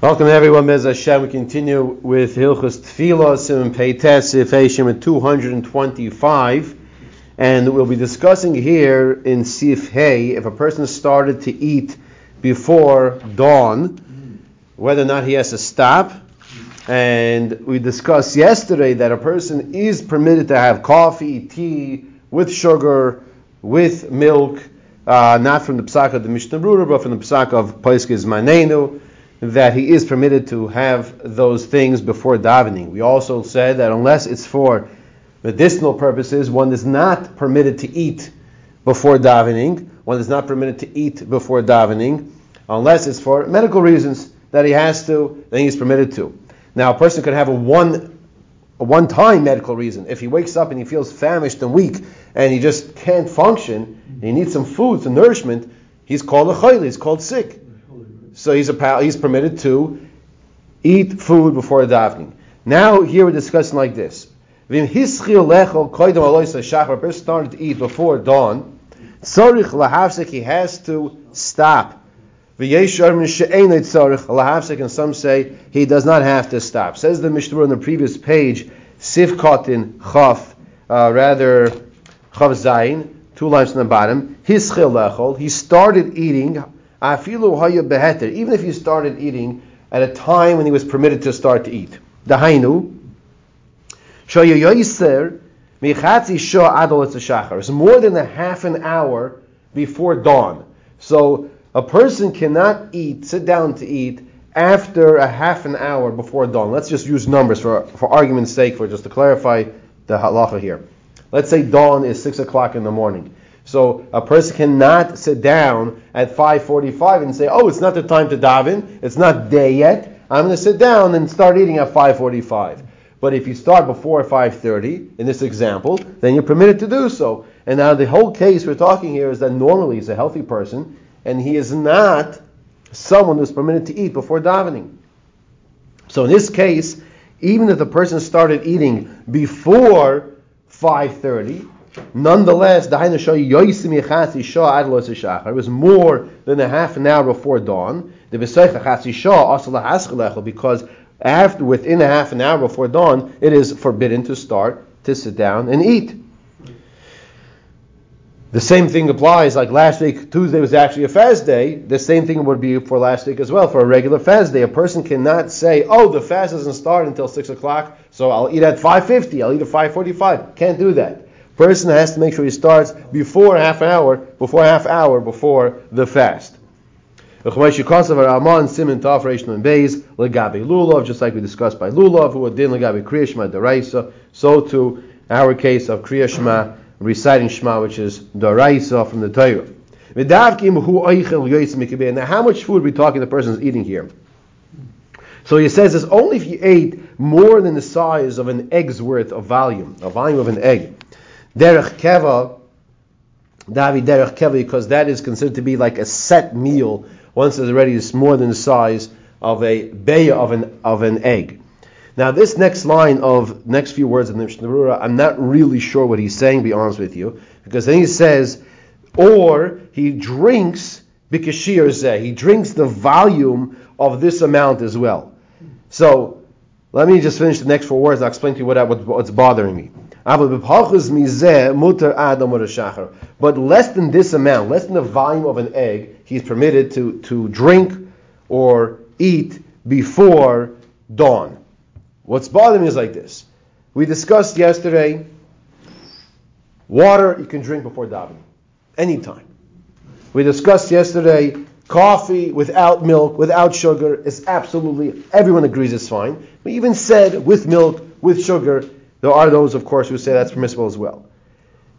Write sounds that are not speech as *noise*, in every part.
Welcome everyone, Bez Hashem. We continue with Hilchus Tefillah, Simon Peites, Sif 225. And we'll be discussing here in Sif Hey, if a person started to eat before dawn, whether or not he has to stop. And we discussed yesterday that a person is permitted to have coffee, tea, with sugar, with milk, uh, not from the Psak of the Mishnah Brura, but from the Psak of Paiskiz Manenu that he is permitted to have those things before davening. We also said that unless it's for medicinal purposes, one is not permitted to eat before davening. One is not permitted to eat before davening, unless it's for medical reasons that he has to, then he's permitted to. Now, a person could have a one a one-time medical reason. If he wakes up and he feels famished and weak and he just can't function, and he needs some food, some nourishment, he's called a chayli, he's called sick so he's a he's permitted to eat food before davening. Now here we're discussing like this. A person started to eat before dawn. Tzorich lahavsek. He has to stop. And some say he does not have to stop. Says the Mishnah on the previous page, Sivkotin Chaf, uh, rather Chav Zayin, two lines on the bottom. His chilekhol, he started eating Afilu haya beheter, even if he started eating at a time when he was permitted to start to eat. Dahainu, shoyayoyser michatzi shah adol shachar. It's more than a half an hour before dawn. So a person cannot eat, sit down to eat after a half an hour before dawn. Let's just use numbers for, for argument's sake, for just to clarify the halacha here. Let's say dawn is six o'clock in the morning. So a person cannot sit down at 5:45 and say, "Oh, it's not the time to daven. It's not day yet. I'm going to sit down and start eating at 5:45." But if you start before 5:30 in this example, then you're permitted to do so. And now the whole case we're talking here is that normally he's a healthy person and he is not someone who's permitted to eat before davening. So in this case, even if the person started eating before 5:30, Nonetheless, the it was more than a half an hour before dawn. The because after within a half an hour before dawn, it is forbidden to start to sit down and eat. The same thing applies, like last week, Tuesday was actually a fast day. The same thing would be for last week as well, for a regular fast day. A person cannot say, oh, the fast doesn't start until 6 o'clock, so I'll eat at 5.50, I'll eat at 5.45. Can't do that. Person has to make sure he starts before half an hour, before half hour before the fast. Just like we discussed by lulav, who did legabe kriyashma deraisa, so to our case of kriyashma reciting shema, which is deraisa from the Torah. Now, how much food are we talking the person is eating here? So he says it's only if you ate more than the size of an egg's worth of volume, a volume of an egg derech keva, davi derech keva, because that is considered to be like a set meal. Once it's ready, it's more than the size of a bay of an of an egg. Now, this next line of next few words in the Mishnah I'm not really sure what he's saying. Be honest with you, because then he says, or he drinks bikashir zeh. He drinks the volume of this amount as well. So, let me just finish the next four words. I'll explain to you what, what's bothering me. But less than this amount, less than the volume of an egg, he's permitted to, to drink or eat before dawn. What's bothering me is like this. We discussed yesterday water you can drink before davening, anytime. We discussed yesterday coffee without milk, without sugar is absolutely, everyone agrees it's fine. We even said with milk, with sugar, there are those, of course, who say that's permissible as well.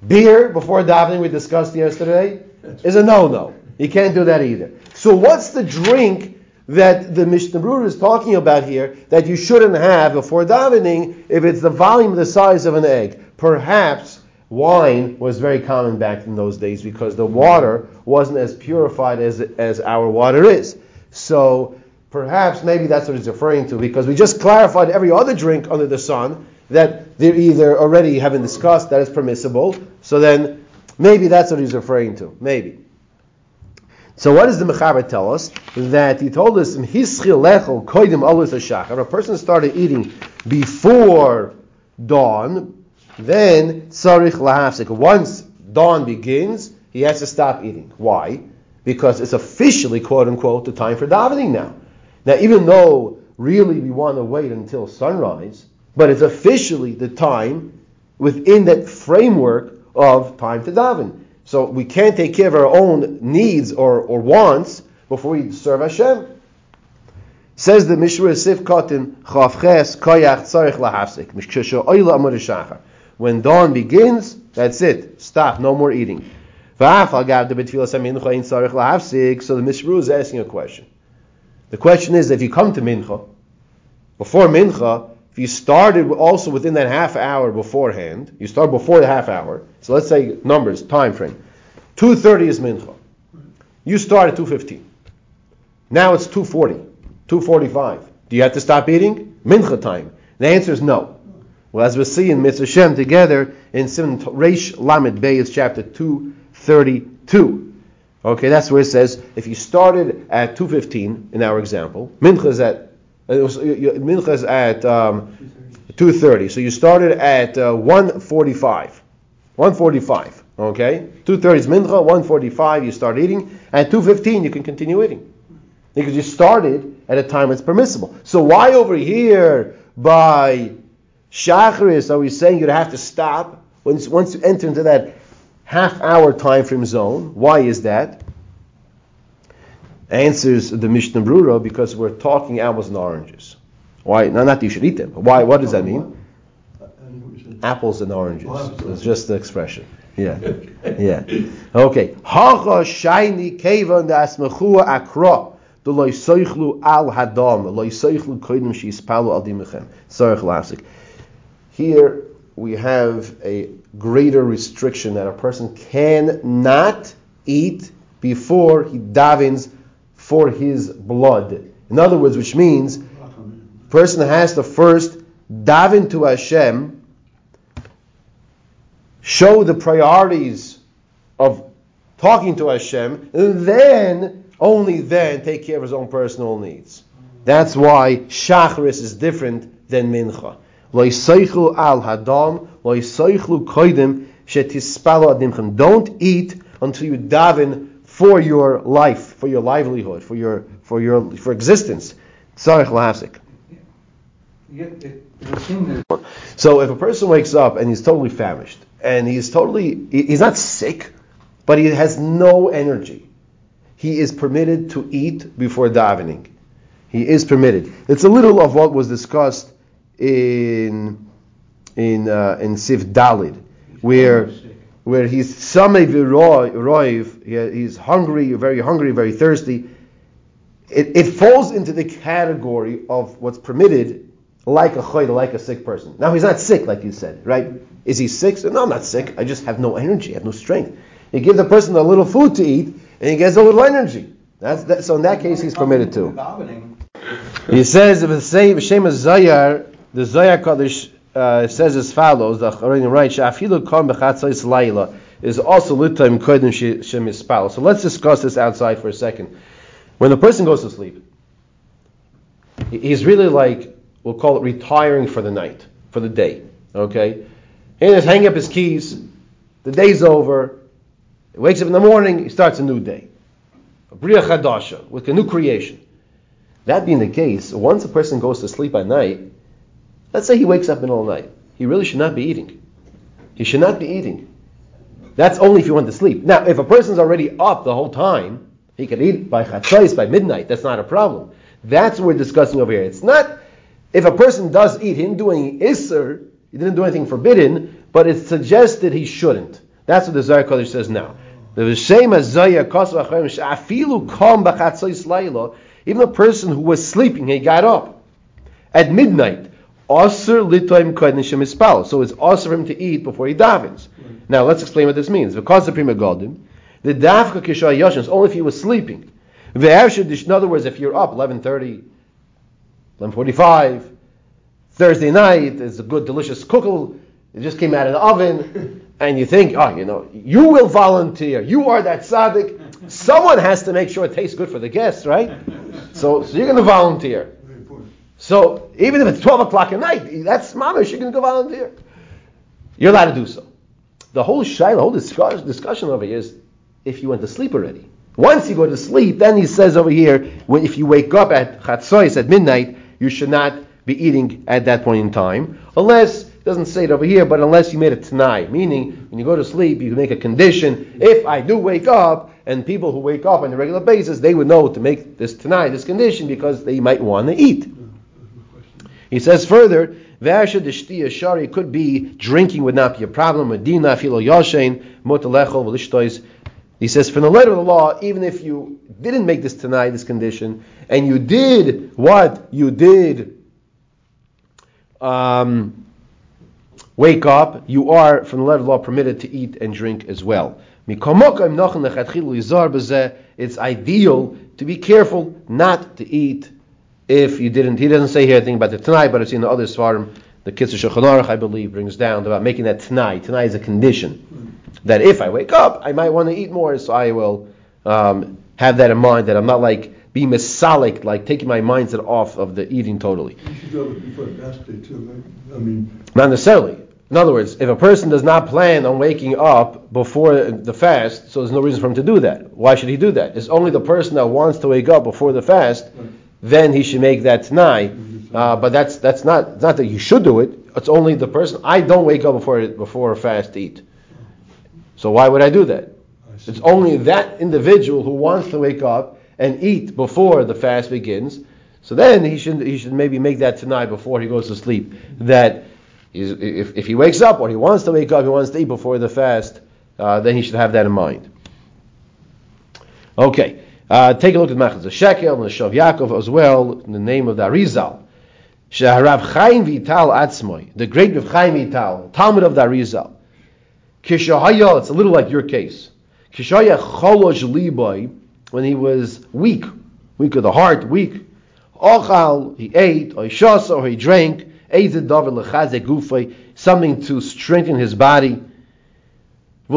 Beer, before davening, we discussed yesterday, is a no-no. You can't do that either. So what's the drink that the Mishnah Brura is talking about here that you shouldn't have before davening if it's the volume the size of an egg? Perhaps wine was very common back in those days because the water wasn't as purified as, as our water is. So perhaps maybe that's what he's referring to because we just clarified every other drink under the sun that they're either already having discussed that it's permissible, so then maybe that's what he's referring to. Maybe. So what does the Mechaber tell us? That he told us, in If a person started eating before dawn, then tzarich lahafsik. Once dawn begins, he has to stop eating. Why? Because it's officially, quote unquote, the time for davening now. Now, even though really we want to wait until sunrise, but it's officially the time within that framework of time to daven. So we can't take care of our own needs or, or wants before we serve Hashem. Says the Mishra Sif Kotin Chavches Koyach Tzarich Lahafsik. When dawn begins, that's it. Stop. No more eating. So the Mishra is asking a question. The question is, if you come to Mincha, before Mincha, you started also within that half hour beforehand, you start before the half hour. So let's say numbers, time frame. 2.30 is Mincha. You start at 2.15. Now it's 2.40, 2.45. Do you have to stop eating? Mincha time. The answer is no. Well, as we see in Mitzvah Shem together in Sim Reish Lamed Bey, it's chapter 232. Okay, that's where it says if you started at 2.15 in our example, Mincha is at Mincha is at um, 2.30. So you started at uh, 1.45. 1.45. Okay? 2.30 is Mincha, 1.45 you start eating. At 2.15 you can continue eating. Because you started at a time that's permissible. So why over here by Shachris are we saying you'd have to stop once, once you enter into that half hour time frame zone? Why is that? Answers the Mishnah Brura because we're talking apples and oranges. Why? No, not that you should eat them. Why? What does that mean? Apples and oranges. It's just the expression. Yeah, yeah. Okay. Akra. Here we have a greater restriction that a person cannot eat before he davens for his blood. In other words, which means person has to first daven to Hashem, show the priorities of talking to Hashem, and then, only then, take care of his own personal needs. That's why Shachris is different than Mincha. Don't eat until you daven for your life, for your livelihood, for your for your for existence. Tzarech lahafsik. So if a person wakes up and he's totally famished and he's totally he's not sick, but he has no energy, he is permitted to eat before davening. He is permitted. It's a little of what was discussed in in uh, in Sif Dalid, where where he's sameh roiv, he's hungry, very hungry, very thirsty. It, it falls into the category of what's permitted, like a choy, like a sick person. Now he's not sick, like you said, right? Is he sick? So, no, I'm not sick. I just have no energy. I have no strength. You give the person a little food to eat, and he gets a little energy. That's that, so in that case, he's permitted to. He says, if the same Shem Zayar, the Zayar Kaddish uh, says as follows: The Charein writes, "Shafilu kom bechatzos laila is also litaim kodim shemispal." So let's discuss this outside for a second. When the person goes to sleep, he's really like we'll call it retiring for the night, for the day. Okay, he just hang up his keys. The day's over. He wakes up in the morning. He starts a new day, a bria chadasha with a new creation. That being the case, once a person goes to sleep at night, Let's say he wakes up in the night. He really should not be eating. He should not be eating. That's only if you want to sleep. Now, if a person's already up the whole time, he can eat by chatzais, by midnight. That's not a problem. That's what we're discussing over here. It's not if a person does eat, he didn't do any isser, he didn't do anything forbidden, but it's suggested he shouldn't. That's what the Zohar Kodesh says now. The same as Even a person who was sleeping, he got up at midnight. Aser litoim kodesh mispal. So it's also for him to eat before he davens. Right. Now let's explain what this means. Because the prima goldim, the dafka kishay yoshin is only if he was sleeping. In other words, if you're up 11:30, 11:45, Thursday night, it's a good delicious kugel. It just came out of the oven, *coughs* and you think, oh, you know, you will volunteer. You are that tzaddik. someone has to make sure it tastes good for the guests, right? *laughs* So, so you're going to volunteer. So even if it's 12 o'clock at night, that's mamish, you're go volunteer. You're allowed to do so. The whole shaila, the whole discussion over here is if you went to sleep already. Once you go to sleep, then he says over here, when, if you wake up at chatzos at midnight, you should not be eating at that point in time, unless it doesn't say it over here, but unless you made it tnai, meaning when you go to sleep, you make a condition. If I do wake up, and people who wake up on a regular basis, they would know to make this tnai, this condition, because they might want to eat. He says further, Vasha deshtiya shari could be drinking would not be a problem. Medina filo v'lishtois. He says from the letter of the law, even if you didn't make this tnai, this condition, and you did what you did, um, wake up, you are from the letter of the law permitted to eat and drink as well. It's ideal to be careful not to eat if you didn't, he doesn't say here anything about the tnai, but it's in the other svarim. The Kitzur Shulchan Aruch, I believe, brings down about making that tnai. Tnai is a condition that if I wake up, I might want to eat more, so I will um, have that in mind. That I'm not like being misalik, like taking my mindset off of the eating totally. You should do it before fast day too, right? I mean, not necessarily. In other words, if a person does not plan on waking up before the fast, so there's no reason for him to do that. Why should he do that? It's only the person that wants to wake up before the fast. Right then he should make that tnai. Uh, but that's that's not not that you should do it. It's only the person. I don't wake up before before a fast to eat. So why would I do that? It's only that individual who wants to wake up and eat before the fast begins. So then he should he should maybe make that tnai before he goes to sleep. That if, if he wakes up or he wants to wake up, he wants to eat before the fast, uh, then he should have that in mind. Okay. Uh, take a look at Machaz Shekel and the Shav Yaakov as well, in the name of the Arizal. Shaharav Chaim Vital Atzmoy, the great Rav Chaim Vital, Talmud of the Arizal. Kishahaya, it's a little like your case. Kishaya Cholosh Liboy, when he was weak, weak of the heart, weak. Ochal, he ate, or he or he drank, something to strengthen his body. He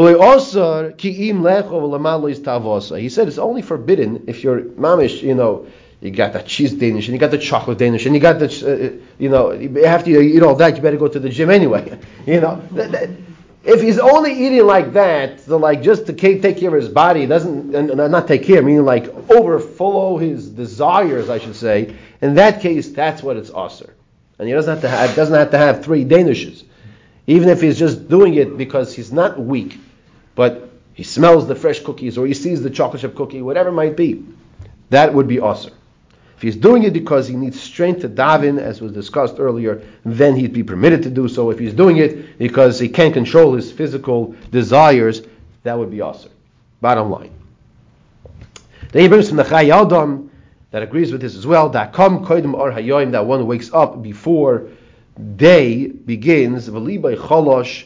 said it's only forbidden if you're mamish, you know, you got that cheese Danish and you got the chocolate Danish and you got the, uh, you know, after you eat all that, you better go to the gym anyway. *laughs* You know, if he's only eating like that, so like just to take care of his body, doesn't and not take care, meaning like overflow his desires, I should say. In that case, that's what it's usher, and he doesn't have to have doesn't have to have three Danishes. Even if he's just doing it because he's not weak, but he smells the fresh cookies or he sees the chocolate chip cookie, whatever it might be, that would be awesome. If he's doing it because he needs strength to daven, as was discussed earlier, then he'd be permitted to do so. If he's doing it because he can't control his physical desires, that would be awesome. Bottom line. Then he brings from the Chai that agrees with this as well. That one wakes up before day begins, v'libay cholosh,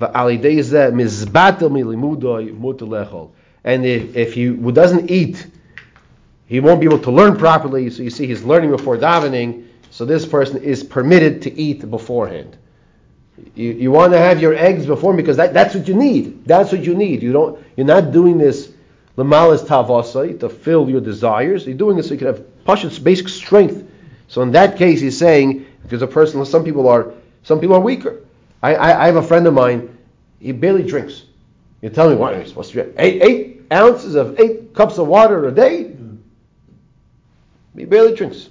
v'alideze mizbatel milimudoy mutalechol. And if, if he doesn't eat, he won't be able to learn properly. So you see, he's learning before davening. So this person is permitted to eat beforehand. You, you want to have your eggs before because that, that's what you need. That's what you need. You don't. You're not doing this lamalas tavasai to fill your desires. You're doing this so you can have pashut's basic strength. So in that case, he's saying because a person, some people are, some people are weaker. I, I, I have a friend of mine. He barely drinks. You tell me what are you supposed to drink? Eight, eight ounces of eight cups of water a day. He barely drinks.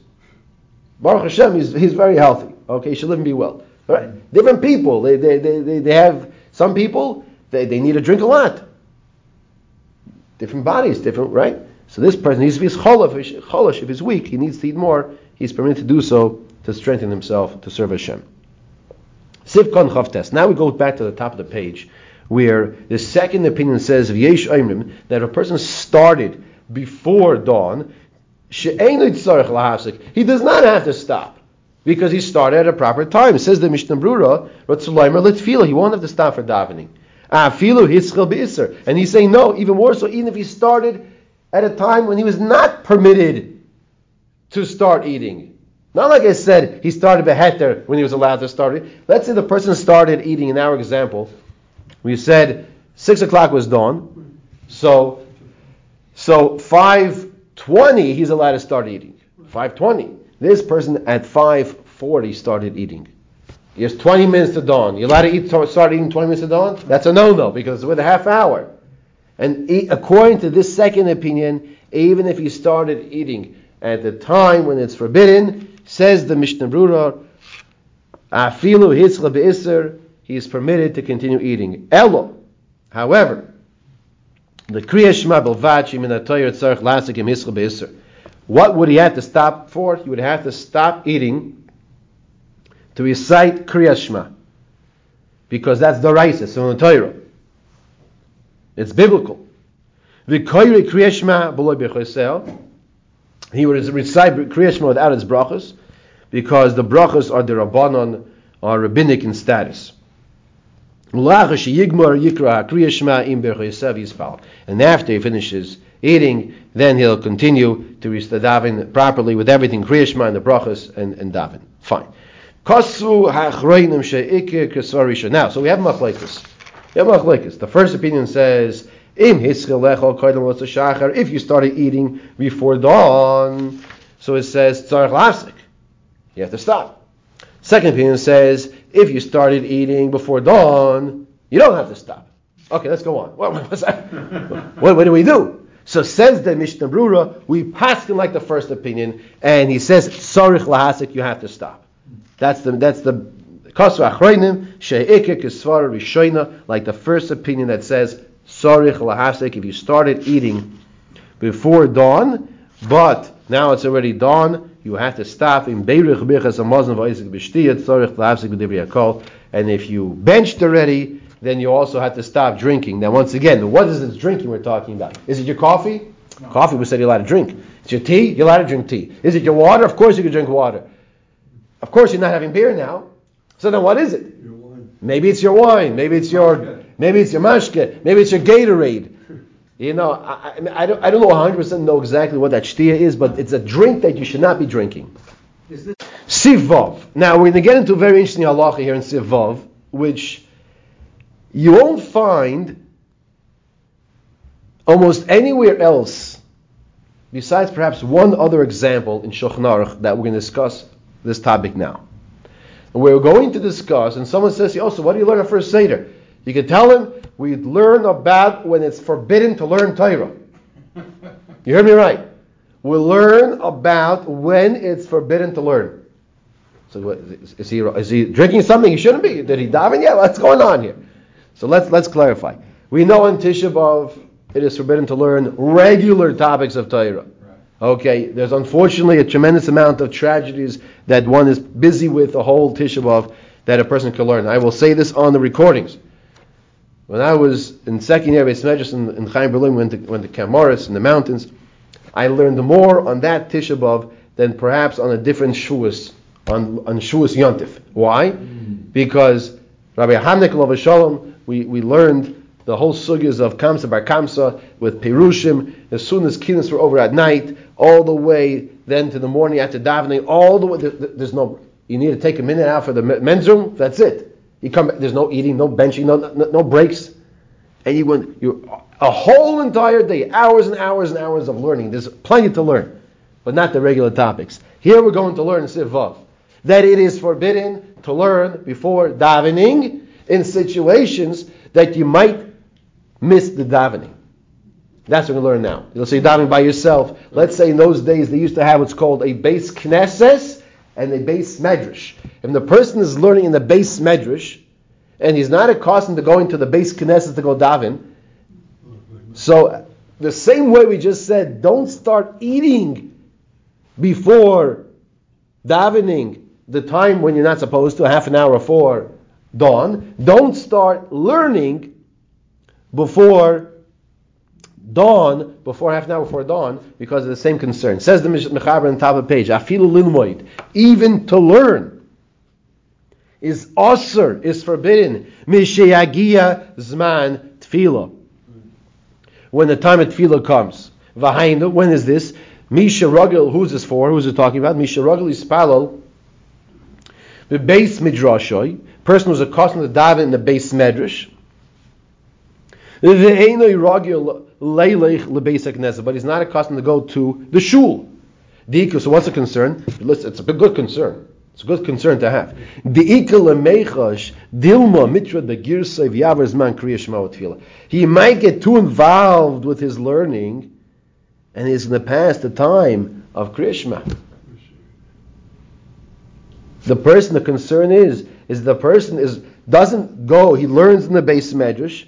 Baruch Hashem, he's, he's very healthy. Okay, he should live and be well. Right? Different people, they, they, they, they have, some people, they, they need to drink a lot. Different bodies, different, right? So this person needs to be cholosh. If he's weak, he needs to eat more. He's permitted to do so to strengthen himself to serve Hashem. Sivkon Chavtes. Now we go back to the top of the page, where the second opinion says Yesh Oimrim that a person started before dawn, he does not have to stop because he started at a proper time. Says the Mishnah Brura, he won't have to stop for davening. And he's saying no, even more so, even if he started at a time when he was not permitted to start eating. Not like I said, he started beheter when he was allowed to start it. Let's say the person started eating, in our example, we said 6 o'clock was dawn, so So 520, he's allowed to start eating. 520. This person at 540 started eating. He has 20 minutes to dawn. You allowed to eat, start eating 20 minutes to dawn? That's a no-no because it's with a half hour. And according to this second opinion, even if he started eating at the time when it's forbidden, says the Mishnah Brura, afilu hitzla be'isr, he is permitted to continue eating. Elo, however, the Kriya Shema Belvachi min tzarech lasikim hitzla be'isr. What would he have to stop for? He would have to stop eating to recite Kriya Shema. Because that's the Raisa, in the Torah. It's biblical. He would recite Kriya Shema without its brachas, because the brachas are the Rabbanon, are rabbinic in status. And after he finishes eating, then he'll continue to the daven properly with everything, Kriya Shema and the brachas and, and daven. Fine. Now, so we have machlekes. The first opinion says, if you started eating before dawn, so it says tzarech You have to stop. Second opinion says, if you started eating before dawn, you don't have to stop. Okay, let's go on. What, what, *laughs* what do we do? So says the Mishnah Brura, we pass him like the first opinion, and he says, tzarech lahasik, you have to stop. That's the that's the Kasu Achroinim, She'ikik Kisvara Rishoina, like the first opinion that says, Sarich Lahasek, if you started eating before dawn, but now it's already dawn, you have to stop in Beirich Amazon Va'isik B'shtiyat, Sarich Lahasek B'divri Akol, and if you benched already, then you also have to stop drinking. Now, once again, what is this drinking we're talking about? Is it your coffee? No. Coffee, we said you're allowed to drink. Is your tea? You're allowed to drink tea. Is it your water? Of course you can drink water. Of course you're not having beer now. So then what is it? Maybe it's your wine. Maybe it's your maybe it's your mashke. Maybe it's your Gatorade. You know, I, I, I, don't, I don't know 100% know exactly what that shtia is, but it's a drink that you should not be drinking. Sivov. Now we're going to get into a very interesting halacha here in Sivov, which you won't find almost anywhere else, besides perhaps one other example in Shulchan Aruch that we're going to discuss this topic now. And we're going to discuss, and someone says, oh, so what do you learn at first Seder? You can tell him, we learn about when it's forbidden to learn Torah. You heard me right. We learn about when it's forbidden to learn. So what, is he is he drinking something he shouldn't be? Did he daven? Yeah, what's going on here? So let's let's clarify. We know in Tisha B'av it is forbidden to learn regular topics of Torah. Okay, there's unfortunately a tremendous amount of tragedies that one is busy with the whole Tisha B'av that a person can learn. I will say this on the recordings. When I was in second year of Medrash in, in Chaim Berlin, went to, went to Kamaris in the mountains, I learned more on that Tisha B'av than perhaps on a different Shuas, on, on Shuas Yontif. Why? Mm. Because Rabbi Hamdik Shalom, we, we learned the whole sugyas of Kamsa Bar Kamsa with Perushim, as soon as Kinas were over at night, all the way then to the morning after davening, all the way. There's no. You need to take a minute out for the men's room. That's it. You come. There's no eating, no benching, no no, no breaks, and you went. You a whole entire day, hours and hours and hours of learning. There's plenty to learn, but not the regular topics. Here we're going to learn Sivav that it is forbidden to learn before davening in situations that you might miss the davening. That's what to learn now. You'll say davening by yourself. Let's say in those days they used to have what's called a base knesses and a base medrash. If the person is learning in the base medrash and he's not accustomed to going to the base knesses to go daven, so the same way we just said, don't start eating before davening the time when you're not supposed to, half an hour before dawn. Don't start learning before dawn, before half an hour before dawn, because of the same concern. Says the Mechaber on the top of the page, Afilu lilmoid, even to learn, is osir, is forbidden. Mishayagia zman tefillah. When the time of tefillah comes. Vahainu, when is this? Misha Rugel, who's this for? Who's it talking about? Misha Rugel is palal. The base midrashoy, person who's accustomed to daven in the base medrash. Ve'enoi ragil leilech lebeis knesset, but he's not accustomed to go to the shul. So what's the concern? Listen, it's a good concern. It's a good concern to have. He might get too involved with his learning, and he's going to pass the time of kriya shema. The person, the concern is, is the person is doesn't go. He learns in the base medrash,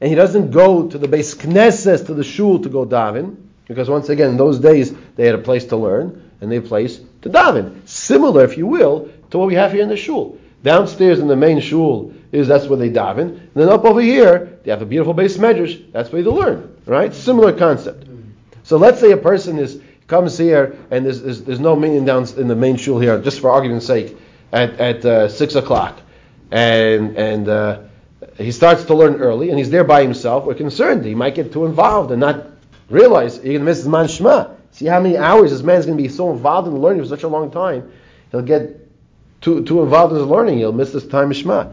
and he doesn't go to the base knesses to the shul to go daven, because once again, in those days they had a place to learn and they had a place to daven. Similar, if you will, to what we have here in the shul. Downstairs in the main shul is that's where they daven, and then up over here they have a beautiful base medrash. That's where they learn. Right? Similar concept. So let's say a person is comes here and there's, there's, there's no meeting down in the main shul here, just for argument's sake, at, at uh, six o'clock, and and uh, he starts to learn early, and he's there by himself. We're concerned he might get too involved and not realize you're going to miss his man shema. See how many hours this man's going to be so involved in learning for such a long time, he'll get too too involved in his learning, he'll miss this time of shema.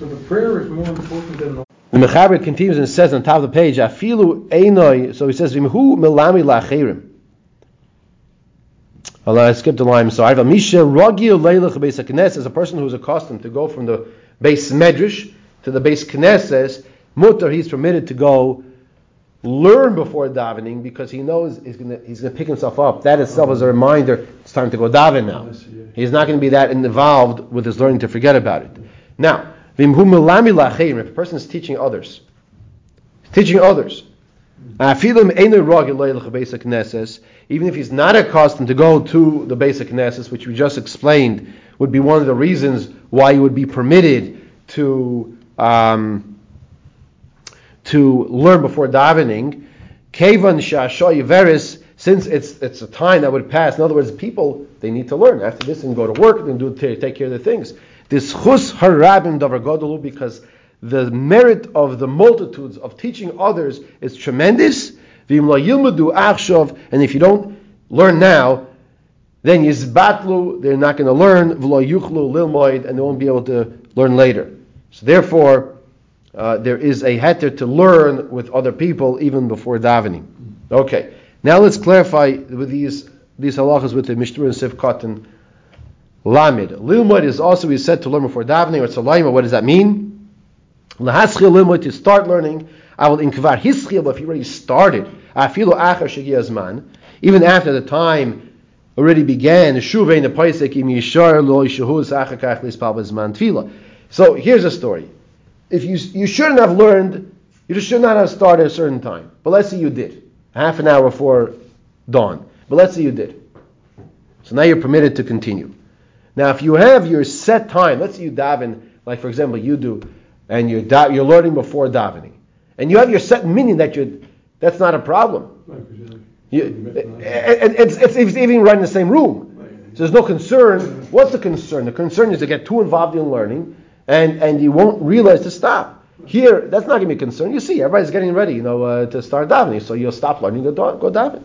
So the prayer is more important than the The Mechaber continues and says on top of the page, Afilu einoi, so he says, Vimhu milami lacherim. Allah, I skipped a line, so I have a Misha Ragil Leilach Beis is a person who is accustomed to go from the base Medrash to the base Knesses, Mutter, he's permitted to go learn before davening because he knows he's going to he's to pick himself up. That itself is a uh-huh. reminder it's time to go daven now. I see, yeah. He's not going to be that involved with his learning to forget about it. Now, v'imhu milami lachayim, if a person is teaching others, teaching others, afilim einu ragil leilach beis knesses, even if he's not accustomed to go to the basic knesses, which we just explained, would be one of the reasons why you would be permitted to. Um, to learn before davening, kevan shashoy veris, since it's it's a time that would pass. In other words, people they need to learn after this and go to work and do take, care of the things. This chus harabim davar godolu because the merit of the multitudes of teaching others is tremendous. And if you don't learn now, then yizbatlu, they're not going to learn. V'lo yuchlu lilmoid, and they won't be able to learn later. So therefore, uh, there is a heter to learn with other people even before davening. Okay, now let's clarify with these these halachas with the Mishnah and Sivkot and Lamid. Lilmud is also we said to learn before davening or tzalayim. What does that mean? Lahaschil lilmud to start learning. I will inkvar hischil, if you already started, afilu achar shegiyazman, even after the time already began. So here's a story if you you shouldn't have learned, you just should not have started at a certain time. But let's say you did, half an hour before dawn. But let's say you did. So now you're permitted to continue. Now, if you have your set time, let's say you daven, like for example you do, and you're da- you're learning before davening, and you have your set meaning that you that's not a problem. It's, it's, it's even right in the same room. So there's no concern. What's the concern? The concern is to get too involved in learning, and, and you won't realize to stop. Here, that's not going to be a concern. You see, everybody's getting ready, you know, uh, to start davening, so you'll stop learning, go, go daven.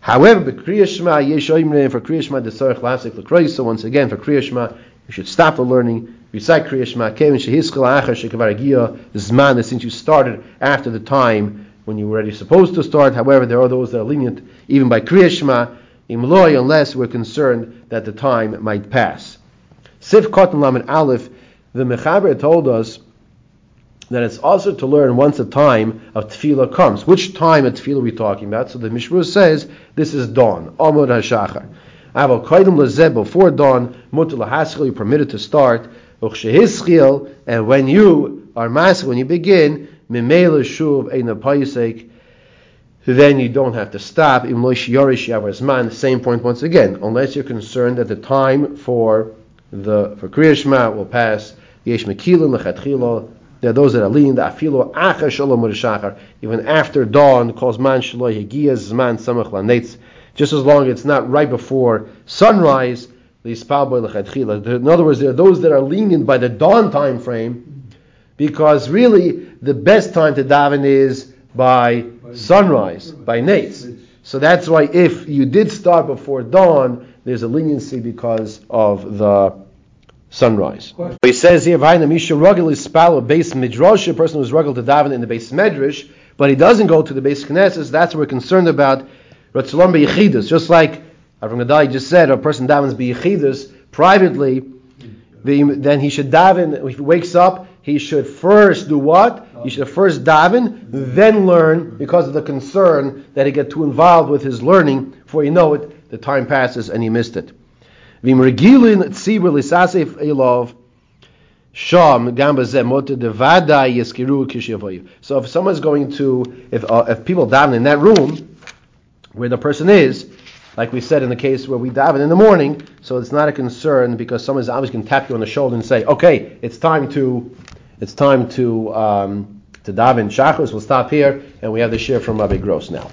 However, for Kriya Shema, the Lasik L'Kreis, so once again, for Kriya Shema, you should stop the learning, recite Kriya Shema, since you started after the time when you were already supposed to start. However, there are those that are lenient even by Kriya Shema, Imloy, unless we're concerned that the time might pass. Sif Kotan Lamed Aleph, the Mechaber told us that it's also to learn once a time of tefillah comes. Which time of tefillah are we talking about? So the Mishmur says this is dawn, Amud HaShachar. Aval Kaidim Lazeh, before dawn, Mutal HaSchil, you're permitted to start, Uchshehischil, and when you are masked, when you begin, Mimela Shuv Ein Apayisek, then you don't have to stop. Same point once again, unless you're concerned that the time for the for Kriya Shema will pass. Yesh. There are those that are lean. The afilo achar shalom. Even after dawn, calls man shaloi higiyas zman samach. Just as long as it's not right before sunrise. In other words, there are those that are lenient by the dawn time frame, because really the best time to daven is by sunrise, by nates. So that's why if you did start before dawn, there's a leniency because of the sunrise. He says here, "Vayna misha ragel ispal a base midrash." A person who's ragel to daven in the base medrash, but he doesn't go to the base knesses. That's what we're concerned about. Ratzalom b'yichidus, just like Avram Gadai just said, a person davens b'yichidus privately. Then he should daven. If he wakes up, he should first do what? He should first daven, then learn, because of the concern that he get too involved with his learning. Before you know it, the time passes and he missed it. So if someone's going to, if uh, if people daven in that room where the person is, like we said in the case where we daven in the morning, so it's not a concern because someone's always going to tap you on the shoulder and say, okay, it's time to, it's time to um, to daven shachos. We'll stop here, and we have the share from Rabbi Gross now.